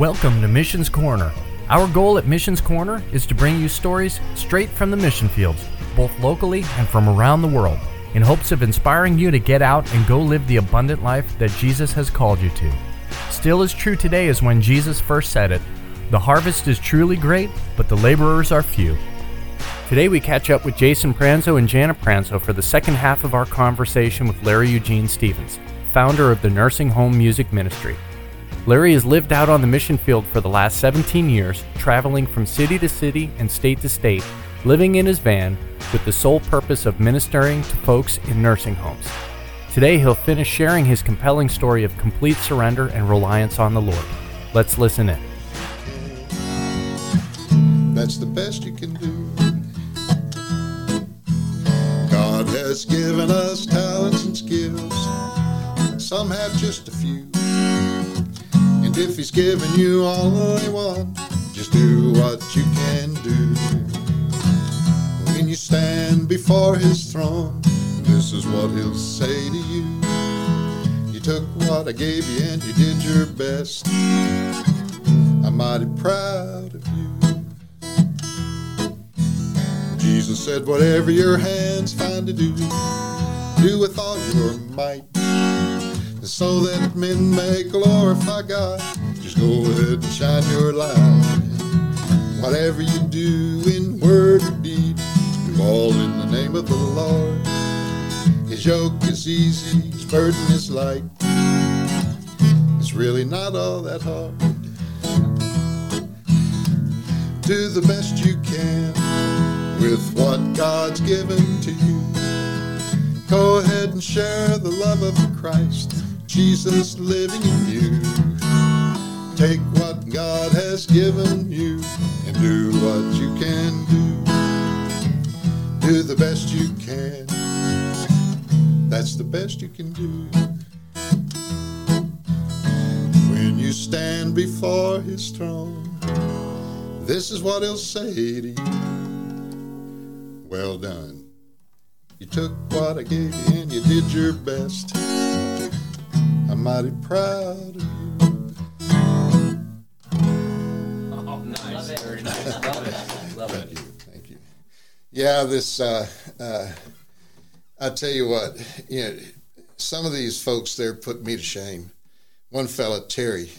Welcome to Missions Corner. Our goal at Missions Corner is to bring you stories straight from the mission fields, both locally and from around the world, in hopes of inspiring you to get out and go live the abundant life that Jesus has called you to. Still as true today as when Jesus first said it The harvest is truly great, but the laborers are few. Today we catch up with Jason Pranzo and Jana Pranzo for the second half of our conversation with Larry Eugene Stevens, founder of the Nursing Home Music Ministry. Larry has lived out on the mission field for the last 17 years, traveling from city to city and state to state, living in his van with the sole purpose of ministering to folks in nursing homes. Today he'll finish sharing his compelling story of complete surrender and reliance on the Lord. Let's listen in. That's the best you can do. God has given us talents and skills. Some have just a few. And if He's given you only one, just do what you can do. When you stand before His throne, this is what He'll say to you. You took what I gave you and you did your best. I'm mighty proud of you. Jesus said, Whatever your hands find to do, do with all your might. So that men may glorify God, just go ahead and shine your light. Whatever you do in word or deed, do all in the name of the Lord. His yoke is easy, his burden is light. It's really not all that hard. Do the best you can with what God's given to you. Go ahead and share the love of Christ, Jesus living in you. Take what God has given you and do what you can do. Do the best you can. That's the best you can do. When you stand before his throne, this is what he'll say to you. Well done. You took what I gave you and you did your best. I'm mighty proud of you. Oh, nice. Very nice. Love it. Love Thank it. you. Thank you. Yeah, this, uh, uh, I tell you what, you know, some of these folks there put me to shame. One fella, Terry,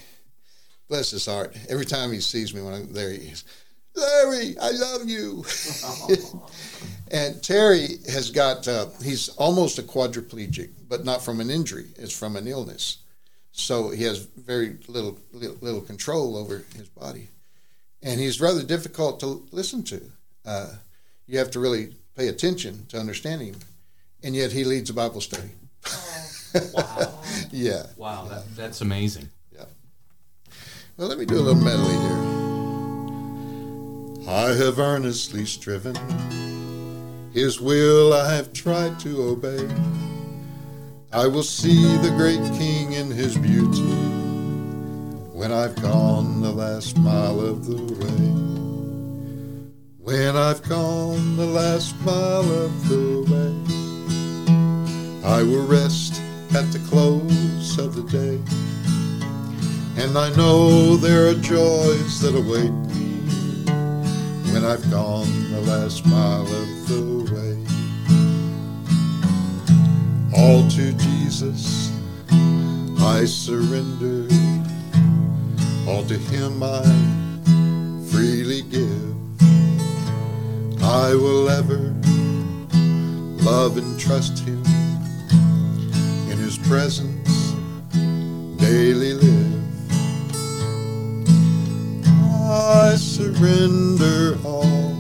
bless his heart, every time he sees me when I'm there, he's, Larry, I love you. and Terry has got, uh, he's almost a quadriplegic, but not from an injury, it's from an illness. So he has very little, little, little control over his body. And he's rather difficult to listen to. Uh, you have to really pay attention to understand him. And yet he leads a Bible study. Wow. Yeah. Wow. That, that's amazing. Yeah. Well, let me do a little medley here. I have earnestly striven, His will I have tried to obey. I will see the great King in His beauty when I've gone the last mile of the way. When I've gone the last mile of the way, I will rest at the close of the day. And I know there are joys that await when I've gone the last mile of the way. All to Jesus I surrender, all to Him I freely give. I will ever love and trust Him in His presence daily live. I surrender all.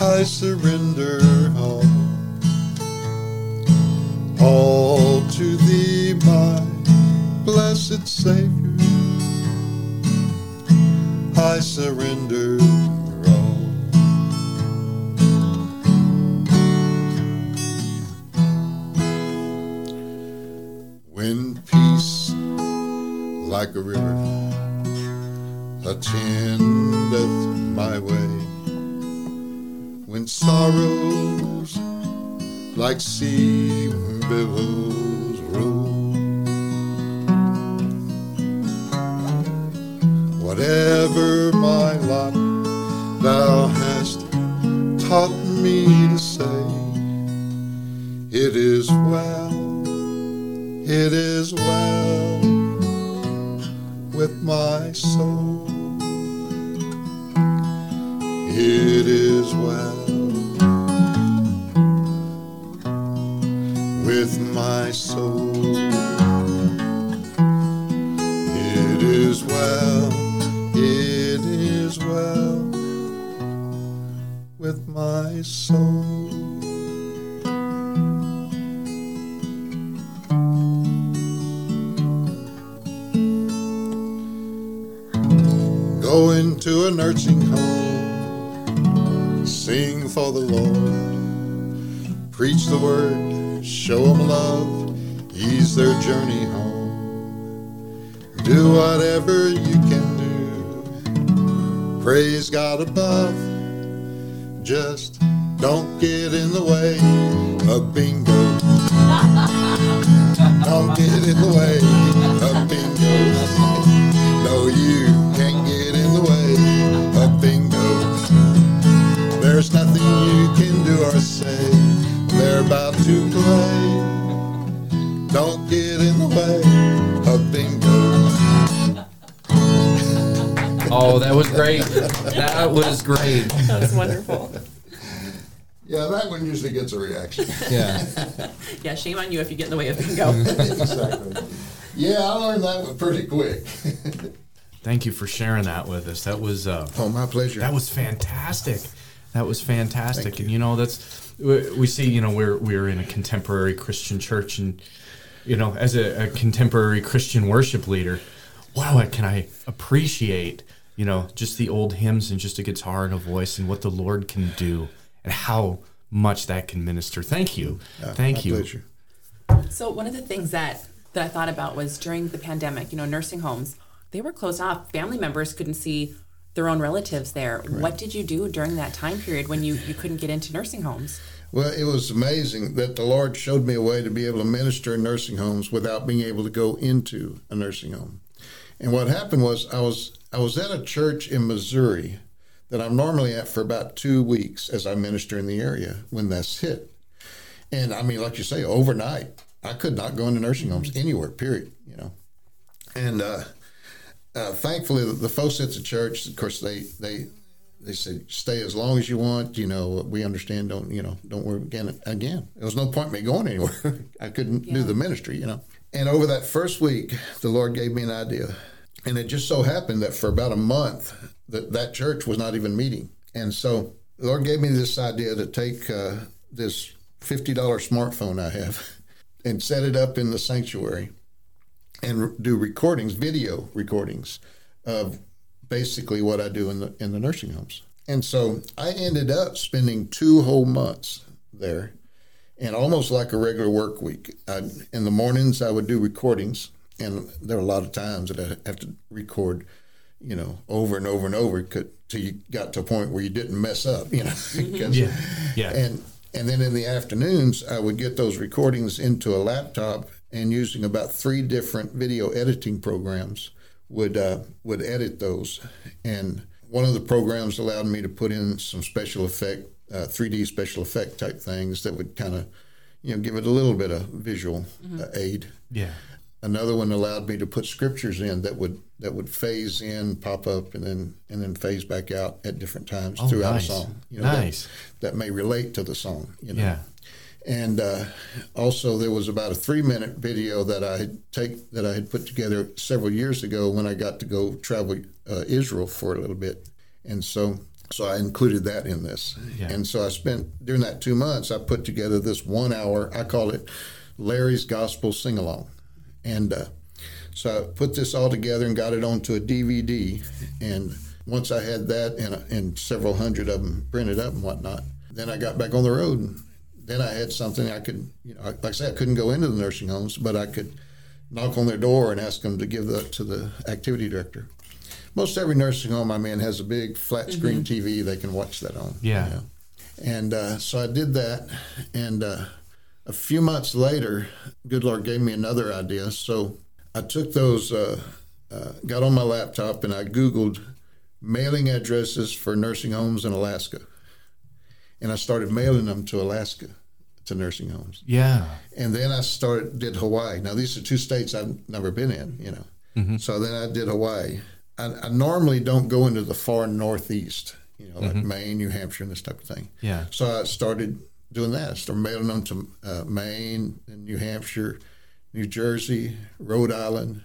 I surrender all. All to thee, my blessed Savior. I surrender all. When peace like a river attendeth my way. When sorrows like sea billows roll, whatever my lot, thou hast taught me to say, It is well, it is well with my soul. My soul. Go into a nursing home, sing for the Lord, preach the word, show them love, ease their journey home. Do whatever you can do, praise God above. Just don't get in the way of bingo. Don't get in the way of bingo. No, you can't get in the way of bingo. There's nothing you can do or say. They're about to play. Don't get in the way of bingo. Oh, that was great. That was great. That was wonderful. Yeah, that one usually gets a reaction. Yeah. Yeah, shame on you if you get in the way of bingo. exactly. Yeah, I learned that one pretty quick. Thank you for sharing that with us. That was uh, oh, my pleasure. that was fantastic. That was fantastic. And you know, that's we we see. You know, we're we're in a contemporary Christian church, and you know, as a, a contemporary Christian worship leader, wow, can I appreciate you know just the old hymns and just a guitar and a voice and what the Lord can do and how much that can minister. Thank you, thank my you. pleasure. so one of the things that that I thought about was during the pandemic, you know, nursing homes, they were closed off. Family members couldn't see their own relatives there. What did you do during that time period when you, you couldn't get into nursing homes? Well, it was amazing that the Lord showed me a way to be able to minister in nursing homes without being able to go into a nursing home. And what happened was I was I was at a church in Missouri that I'm normally at for about two weeks as I minister in the area when that's hit. And I mean, like you say, overnight, I could not go into nursing homes anywhere, period, you know. And uh, uh, thankfully, the, the folks at the church, of course, they, they, they said, stay as long as you want. You know, we understand. Don't you know? Don't worry again. Again, there was no point in me going anywhere. I couldn't do the ministry. You know. And over that first week, the Lord gave me an idea, and it just so happened that for about a month, that that church was not even meeting. And so the Lord gave me this idea to take uh, this fifty dollar smartphone I have and set it up in the sanctuary and do recordings, video recordings of basically what I do in the in the nursing homes. And so I ended up spending two whole months there, and almost like a regular work week. I, in the mornings, I would do recordings, and there were a lot of times that I have to record, you know, over and over and over till you got to a point where you didn't mess up, you know. Yeah, yeah. and and then in the afternoons, I would get those recordings into a laptop and using about three different video editing programs would uh, would edit those. And one of the programs allowed me to put in some special effect, uh, 3D special effect type things that would kind of, you know, give it a little bit of visual uh, aid. Yeah. Another one allowed me to put scriptures in that would that would phase in, pop up, and then and then phase back out at different times Oh, throughout nice. a song. You know, that- Nice. That, may relate to the song. You know. Yeah. And uh, also, there was about a three-minute video that I had take that I had put together several years ago when I got to go travel uh, Israel for a little bit, and so so I included that in this. Yeah. And so I spent during that two months, I put together this one-hour. I call it Larry's Gospel Sing Along, and uh, so I put this all together and got it onto a DVD. And once I had that and, and several hundred of them printed up and whatnot, then I got back on the road. And then I had something I could, you know, like I said, I couldn't go into the nursing homes, but I could knock on their door and ask them to give that to the activity director. Most every nursing home I'm in has a big flat screen TV they can watch that on. Yeah. you know. And uh, so I did that. And uh, a few months later, good Lord gave me another idea. So I took those, uh, uh, got on my laptop, and I Googled mailing addresses for nursing homes in Alaska, and I started mailing them to Alaska, to nursing homes. Yeah. And then I started did Hawaii. Now these are two states I've never been in, you know. So then I did Hawaii. I, I normally don't go into the far northeast, you know, like Maine, New Hampshire, and this type of thing. Yeah. So I started doing that. I started mailing them to uh, Maine and New Hampshire, New Jersey, Rhode Island,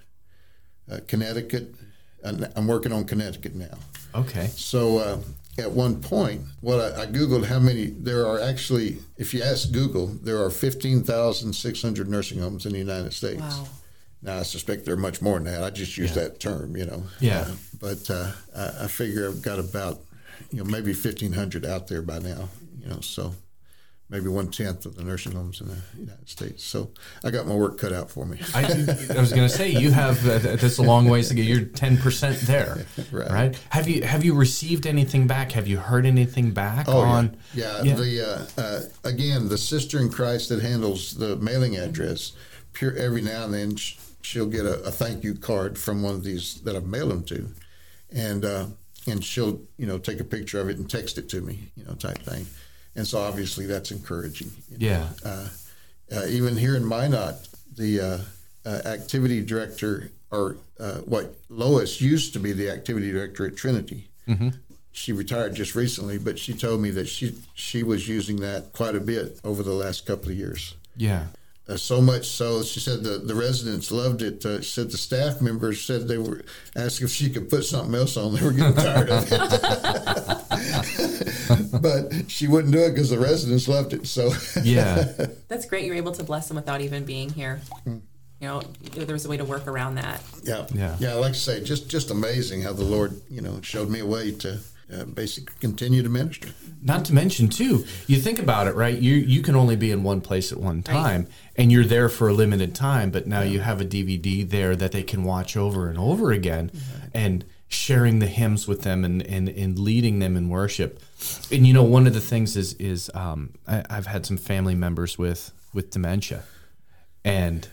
uh, Connecticut. And I'm working on Connecticut now. Okay. So uh, at one point, what I, I googled how many there are actually. If you ask Google, there are 15,600 nursing homes in the United States. Wow. Now I suspect there are much more than that. I just use that term, you know. Yeah. Uh, but uh, I, I figure I've got about, you know, maybe 1,500 out there by now. You know, so maybe one tenth of the nursing homes in the United States. So I got my work cut out for me. I, I was going to say you have uh, that's a long ways to get. You're ten percent there, Right. right. Have you have you received anything back? Have you heard anything back Oh, on? yeah. Yeah. yeah. The uh, uh, again, the sister in Christ that handles the mailing address, pure every now and then she'll get a, a thank you card from one of these that I've mailed them to, and uh, and she'll you know take a picture of it and text it to me, you know, type thing, and so obviously that's encouraging. Yeah. Uh, uh, even here in Minot, the uh, uh, activity director, or uh, what Lois used to be the activity director at Trinity. She retired just recently, but she told me that she she was using that quite a bit over the last couple of years. Yeah. Uh, so much so, she said the, the residents loved it. Uh, she said the staff members said they were asked if she could put something else on. They were getting tired of it. but she wouldn't do it because the residents loved it. So Yeah. That's great. You're able to bless them without even being here. You know, there was a way to work around that. Yeah, Yeah. yeah. Like I say, just just amazing how the Lord, you know, showed me a way to uh, basically continue to minister. Not to mention too, you think about it, right? You you can only be in one place at one time, and you're there for a limited time. But now you have a DVD there that they can watch over and over again, and sharing the hymns with them and, and and leading them in worship. And you know, one of the things is is um, I, I've had some family members with with dementia, and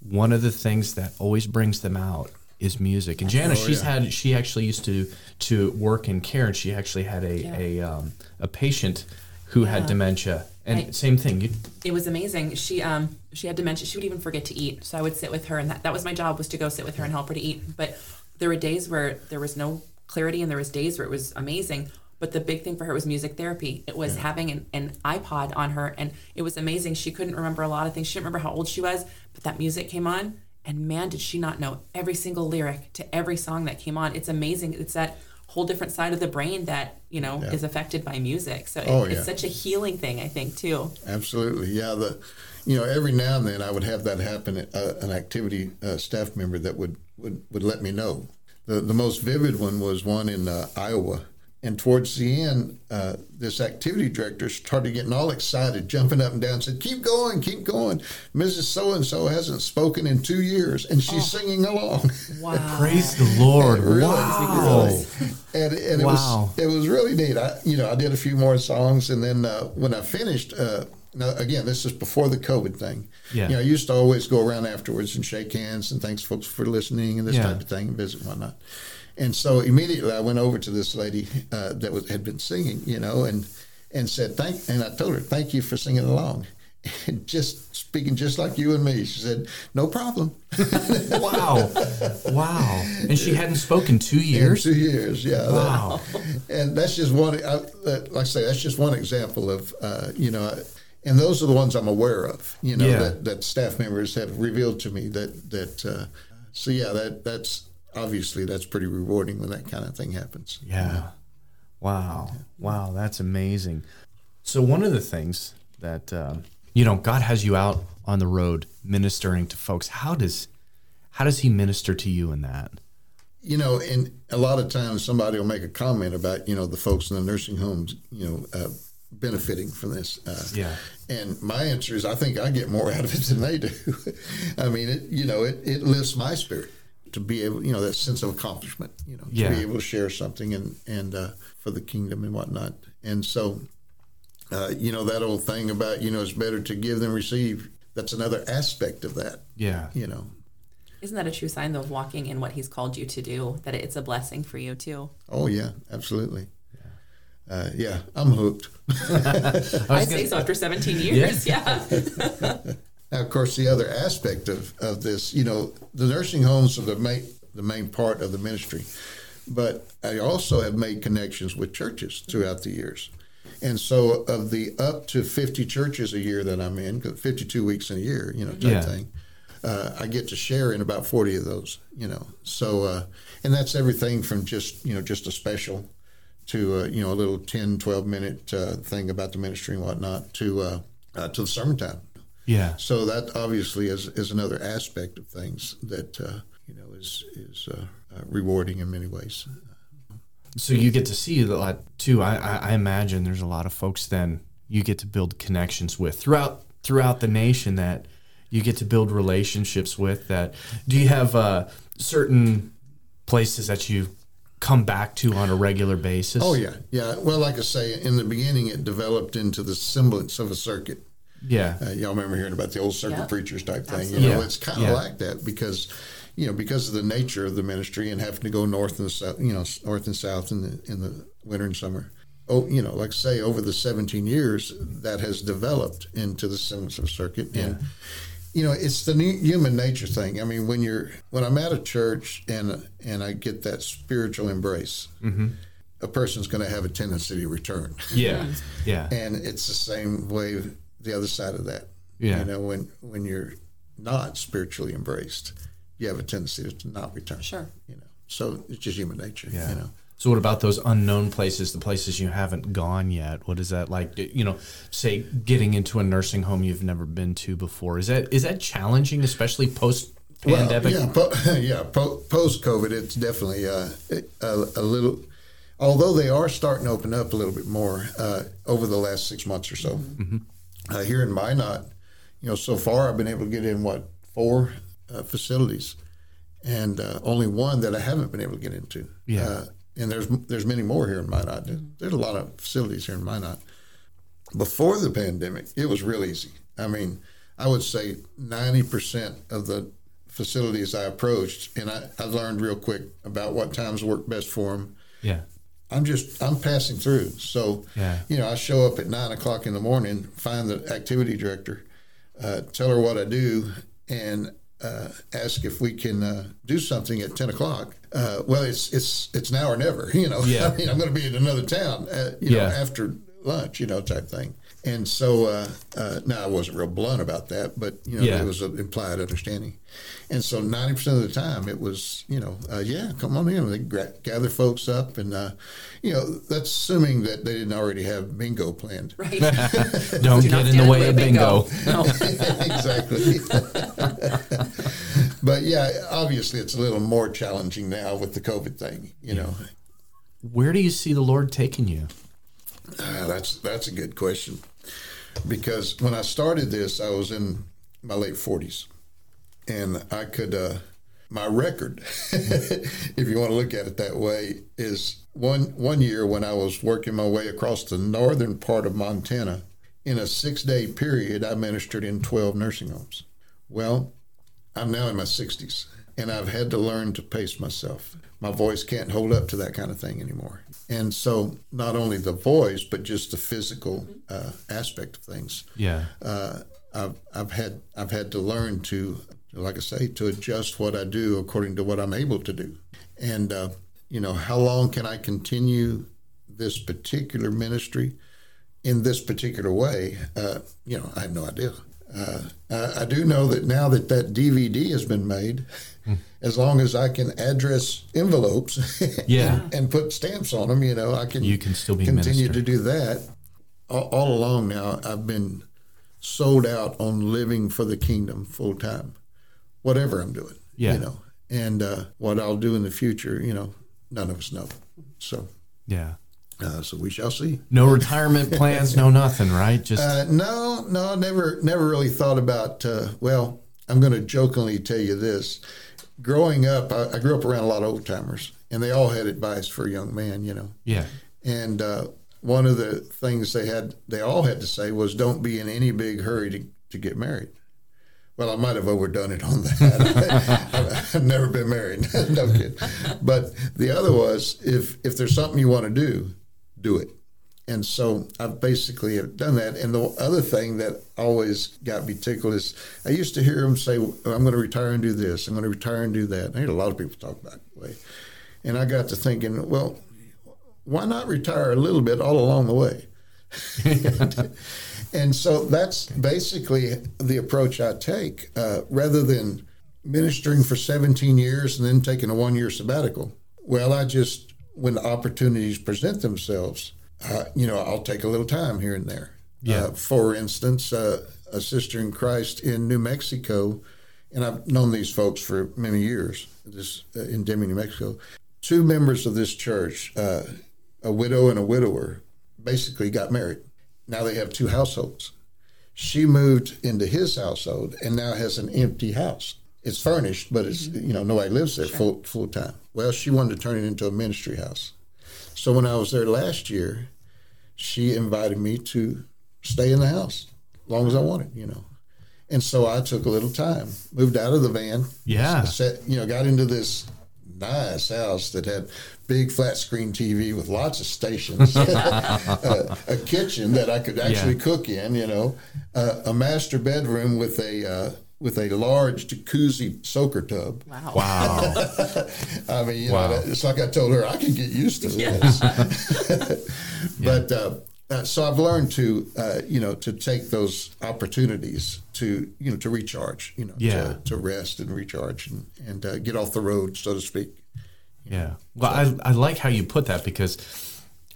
one of the things that always brings them out is music. And Jana, she's yeah. had she actually used to to work in care, and she actually had a Yeah. a um, a patient who had dementia, and Right. same thing. You, It was amazing. She um she had dementia. She would even forget to eat. So I would sit with her, and that, that was my job was to go sit with her and help her to eat. But there were days where there was no clarity, and there was days where it was amazing. But the big thing for her was music therapy. It was having an, an iPod on her, and it was amazing. She couldn't remember a lot of things. She didn't remember how old she was, but that music came on, and man, did she not know every single lyric to every song that came on. It's amazing. It's that whole different side of the brain that you know is affected by music. So it- Oh, it's such a healing thing, I think, too. Absolutely, yeah. The, you know, every now and then I would have that happen. Uh, an activity uh, staff member that would, would would let me know. The the most vivid one was one in uh, Iowa, and towards the end, uh, this activity director started getting all excited, jumping up and down, said, "Keep going, keep going." Mrs. So and So hasn't spoken in two years, and she's singing along. Wow. praise the Lord! Really? Wow. and and it Wow. was it was really neat. I you know I did a few more songs, and then uh, when I finished, uh, now again this is before the COVID thing. Yeah. You know, I used to always go around afterwards and shake hands and thanks folks for listening and this Yeah. type of thing and visit and whatnot. And so immediately I went over to this lady uh, that was, had been singing, you know, and and said thank and I told her thank you for singing along. And just speaking just like you and me, she said, "No problem." wow, wow! And she hadn't spoken two years. Two years, yeah. that- Wow. and that's just one. I, that, like I say, that's just one example of uh, you know, and those are the ones I'm aware of. You know, Yeah. that, that staff members have revealed to me that that. Uh, so yeah, that that's obviously that's pretty rewarding when that kind of thing happens. Yeah. Wow. Wow. That's amazing. So, one of the things that, um, you know, God has you out on the road ministering to folks. How does, how does he minister to you in that? You know, and a lot of times somebody will make a comment about you know the folks in the nursing homes, you know. Uh, benefiting from this uh, Yeah. and my answer is i think i get more out of it than they do i mean it you know it, it lifts my spirit to be able you know that sense of accomplishment you know Yeah. to be able to share something and and uh, for the kingdom and whatnot and so uh, you know that old thing about you know it's better to give than receive that's another aspect of that Yeah. you know Isn't that a true sign though of walking in what He's called you to do? That it's a blessing for you too. Oh yeah, absolutely. Uh, yeah, I'm hooked. I'd say so after 17 years. Yeah. Now, of course, the other aspect of, of this, you know, the nursing homes are the main the main part of the ministry, but I also have made connections with churches throughout the years, and so of the up to fifty churches a year that I'm in, 52 weeks in a year, you know, type Yeah. thing. Uh, I get to share in about 40 of those, you know. So, uh, and that's everything from just, you know, just a special to, uh, you know, a little 10, 12 minute uh, thing about the ministry and whatnot to, uh, uh, to the sermon time. Yeah. So that obviously is, is another aspect of things that, uh, you know, is, is uh, uh, rewarding in many ways. So you get to see a lot too. I, I, I imagine there's a lot of folks then you get to build connections with throughout throughout the nation that you get to build relationships with. That do you have uh, certain places that you come back to on a regular basis? Oh, yeah. Yeah. Well, like I say, in the beginning, it developed into the semblance of a circuit. Yeah, Uh, y'all remember hearing about the old circuit Yeah. preachers type thing. Absolutely. You know, Yeah. it's kind of Yeah. like that because, you know, because of the nature of the ministry and having to go north and south, you know, north and south in the in the winter and summer. Oh, you know, like say, over the 17 years, that has developed into the semblance of a circuit. And, you know, it's the new human nature thing. I mean, when you're when I'm at a church and and I get that spiritual embrace, a person's going to have a tendency to return. yeah, yeah, and it's the same way the other side of that. Yeah. You know, when when you're not spiritually embraced, you have a tendency to not return. Sure. You know, so it's just human nature. Yeah. You know. So what about those unknown places, the places you haven't gone yet? What is that like? You know, say getting into a nursing home you've never been to before. Is that is that challenging, especially post pandemic? Well, yeah, po- yeah. Po- Post COVID, it's definitely uh, a, a little. Although they are starting to open up a little bit more uh, over the last six months or so. Mm-hmm. Uh, here in Minot, you know, so far I've been able to get in what four uh, facilities, and uh, only one that I haven't been able to get into. Yeah. Uh, and there's there's many more here in Minot. There's a lot of facilities here in Minot. Before the pandemic, it was real easy. I mean, I would say 90% of the facilities I approached, and I, I learned real quick about what times work best for them. yeah, I'm just I'm passing through. So Yeah. you know, I show up at nine o'clock in the morning, find the activity director, uh, tell her what I do, and uh, ask if we can uh, do something at ten o'clock. Uh, well, it's it's it's now or never. You know, Yeah. I mean, I'm going to be in another town. Uh, you know, Yeah. after lunch, you know, type thing. And so uh, uh, now I wasn't real blunt about that, but you know, Yeah. it was an implied understanding. And so 90% of the time it was, you know, uh, yeah, come on in. They gra- gather folks up and, uh, you know, that's assuming that they didn't already have bingo planned. Right. don't get in the way of bingo. No. exactly. but yeah, obviously it's a little more challenging now with the COVID thing, you know. Where do you see the Lord taking you? Ah, that's that's a good question because when I started this, I was in my late forties, and I could uh, my record, if you want to look at it that way, is one one year when I was working my way across the northern part of Montana. In a six day period, I ministered in twelve nursing homes. Well, I'm now in my 60s, and I've had to learn to pace myself. My voice can't hold up to that kind of thing anymore. And so, not only the voice, but just the physical uh, aspect of things. Yeah, Uh, I've, I've had I've had to learn to, like I say, to adjust what I do according to what I'm able to do. And uh, you know, how long can I continue this particular ministry in this particular way? Uh, you know, I have no idea. Uh, I, I do know that now that that DVD has been made, as long as I can address envelopes, Yeah. and, and put stamps on them, you know, I can You can still be continue to do that. All, all along now, I've been sold out on living for the kingdom full time, whatever I'm doing. Yeah. you know, and uh, what I'll do in the future, you know, none of us know. So, yeah. Uh, so we shall see. No retirement plans, no nothing, right? Just Uh, no, no, never, never really thought about. Uh, well, I'm going to jokingly tell you this. Growing up, I, I grew up around a lot of old timers, and they all had advice for a young man. You know, yeah, and uh, one of the things they had, they all had to say was, "Don't be in any big hurry to, to get married." Well, I might have overdone it on that. I've never been married. no kid. But the other was if if there's something you want to do, do it. And so I've basically have done that. And the other thing that always got me tickled is I used to hear them say, "I'm going to retire and do this. I'm going to retire and do that." I heard a lot of people talk about it. Way. And I got to thinking, well, why not retire a little bit all along the way? and so that's basically the approach I take. Uh, rather than ministering for 17 years and then taking a one year sabbatical, well, I just, when opportunities present themselves, uh, you know, I'll take a little time here and there. Yeah. Uh, for instance, uh, a sister in Christ in New Mexico, and I've known these folks for many years, this uh, in Deming, New Mexico. Two members of this church, uh, a widow and a widower, basically got married. Now they have two households. She moved into his household and now has an empty house. It's furnished, but it's you know nobody lives there full full time. Well, she wanted to turn it into a ministry house. So when I was there last year, she invited me to stay in the house as long as I wanted, you know. And so I took a little time, moved out of the van, Yeah. set, you know, got into this nice house that had big flat screen TV with lots of stations, uh, a kitchen that I could actually Yeah. cook in, you know, uh, a master bedroom with a uh, with a large jacuzzi soaker tub. Wow. Wow. I mean, you Wow. know, it's like I told her I can get used to this. but uh, uh, so I've learned to, uh, you know, to take those opportunities to, you know, to recharge, you know, Yeah. to, to rest and recharge and, and uh, get off the road, so to speak. Yeah. Well, I, I like how you put that because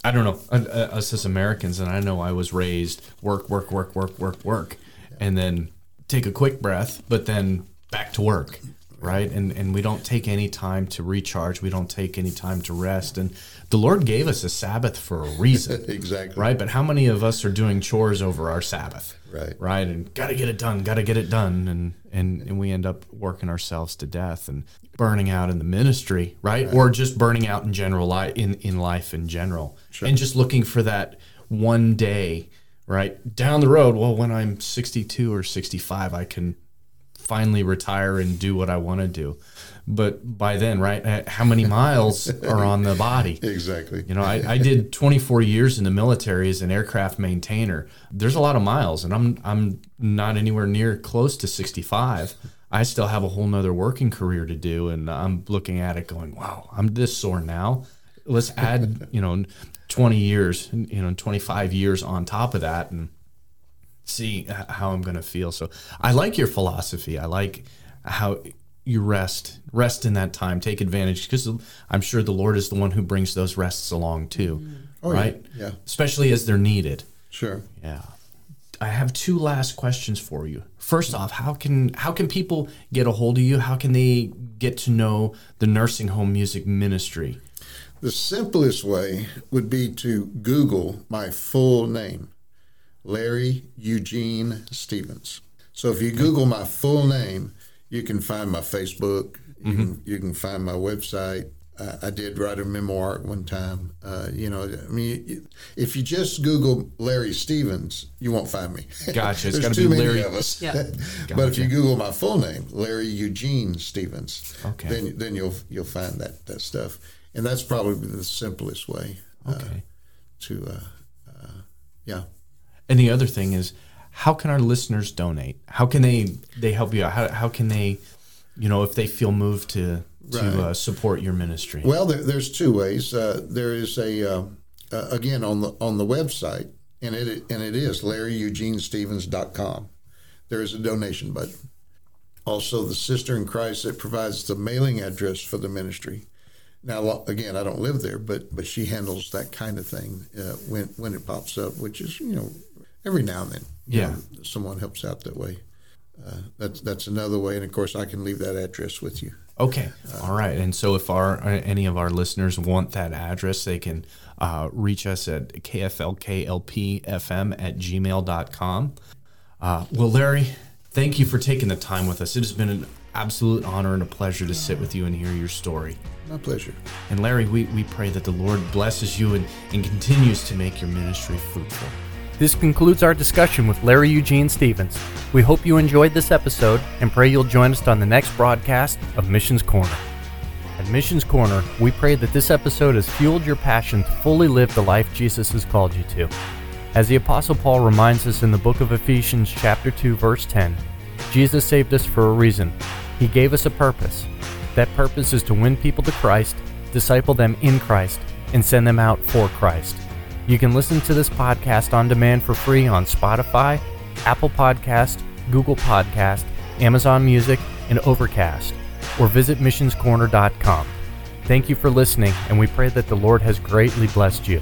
I don't know, uh, uh, us as Americans, and I know I was raised work, work, work, work, work, work, and then take a quick breath, but then back to work. Right. And, and we don't take any time to recharge. We don't take any time to rest. And the Lord gave us a Sabbath for a reason. Exactly. Right. But how many of us are doing chores over our Sabbath? Right. Right. And got to get it done, got to get it done. And, and, and we end up working ourselves to death and burning out in the ministry. Right. Or just burning out in general, in, in life in general. sure. And just looking for that one day, right? Down the road. Well, when I'm 62 or 65, I can finally retire and do what I want to do. But by then, right, uh, how many miles are on the body? Exactly. You know, I, I did 24 years in the military as an aircraft maintainer. There's a lot of miles, and I'm I'm not anywhere near close to 65. I still have a whole nother working career to do, and I'm looking at it going, wow, I'm this sore now. Let's add, you know, 20 years, you know, 25 years on top of that, and see how I'm going to feel. So I like your philosophy. I like how you rest, rest in that time, take advantage because I'm sure the Lord is the one who brings those rests along too, mm-hmm. Oh, yeah. right? Yeah. Especially as they're needed. Sure. Yeah. I have two last questions for you. First off, how can how can people get a hold of you? How can they get to know the nursing home music ministry? The simplest way would be to Google my full name, Larry Eugene Stevens. So if you Google my full name, you can find my Facebook. You, can, you can find my website. Uh, I did write a memoir at one time. Uh, you know, I mean, if you just Google Larry Stevens, you won't find me. Gotcha. It's too be many Larry- of us. Yeah. but if you Google my full name, Larry Eugene Stevens, Okay. then then you'll you'll find that that stuff, and that's probably the simplest way. uh, Okay. to uh, uh, yeah. And the other thing is, how can our listeners donate? How can they they help you out? How, how can they, you know, if they feel moved to to Right. uh, support your ministry? Well, there, there's two ways. Uh, there is a uh, uh, again on the on the website, and it and it is LarryEugeneStevens.com. There is a donation button. Also, the Sister in Christ that provides the mailing address for the ministry. Now, again, I don't live there, but but she handles that kind of thing uh, when when it pops up, which is you know every now and then. Yeah. know, someone helps out that way. Uh, that's that's another way, and of course, I can leave that address with you. Okay. All right. And so if our uh, any of our listeners want that address, they can uh, reach us at kflklpfm at gmail.com. Uh, well, Larry, thank you for taking the time with us. It has been an absolute honor and a pleasure to sit with you and hear your story. My pleasure. And Larry, we, we pray that the Lord blesses you and, and continues to make your ministry fruitful. This concludes our discussion with Larry Eugene Stevens. We hope you enjoyed this episode and pray you'll join us on the next broadcast of Missions Corner. At Missions Corner, we pray that this episode has fueled your passion to fully live the life Jesus has called you to. As the Apostle Paul reminds us in the book of Ephesians, chapter 2, verse 10, Jesus saved us for a reason. He gave us a purpose. That purpose is to win people to Christ, disciple them in Christ, and send them out for Christ. You can listen to this podcast on demand for free on Spotify, Apple Podcast, Google Podcast, Amazon Music, and Overcast, or visit missionscorner.com. Thank you for listening, and we pray that the Lord has greatly blessed you.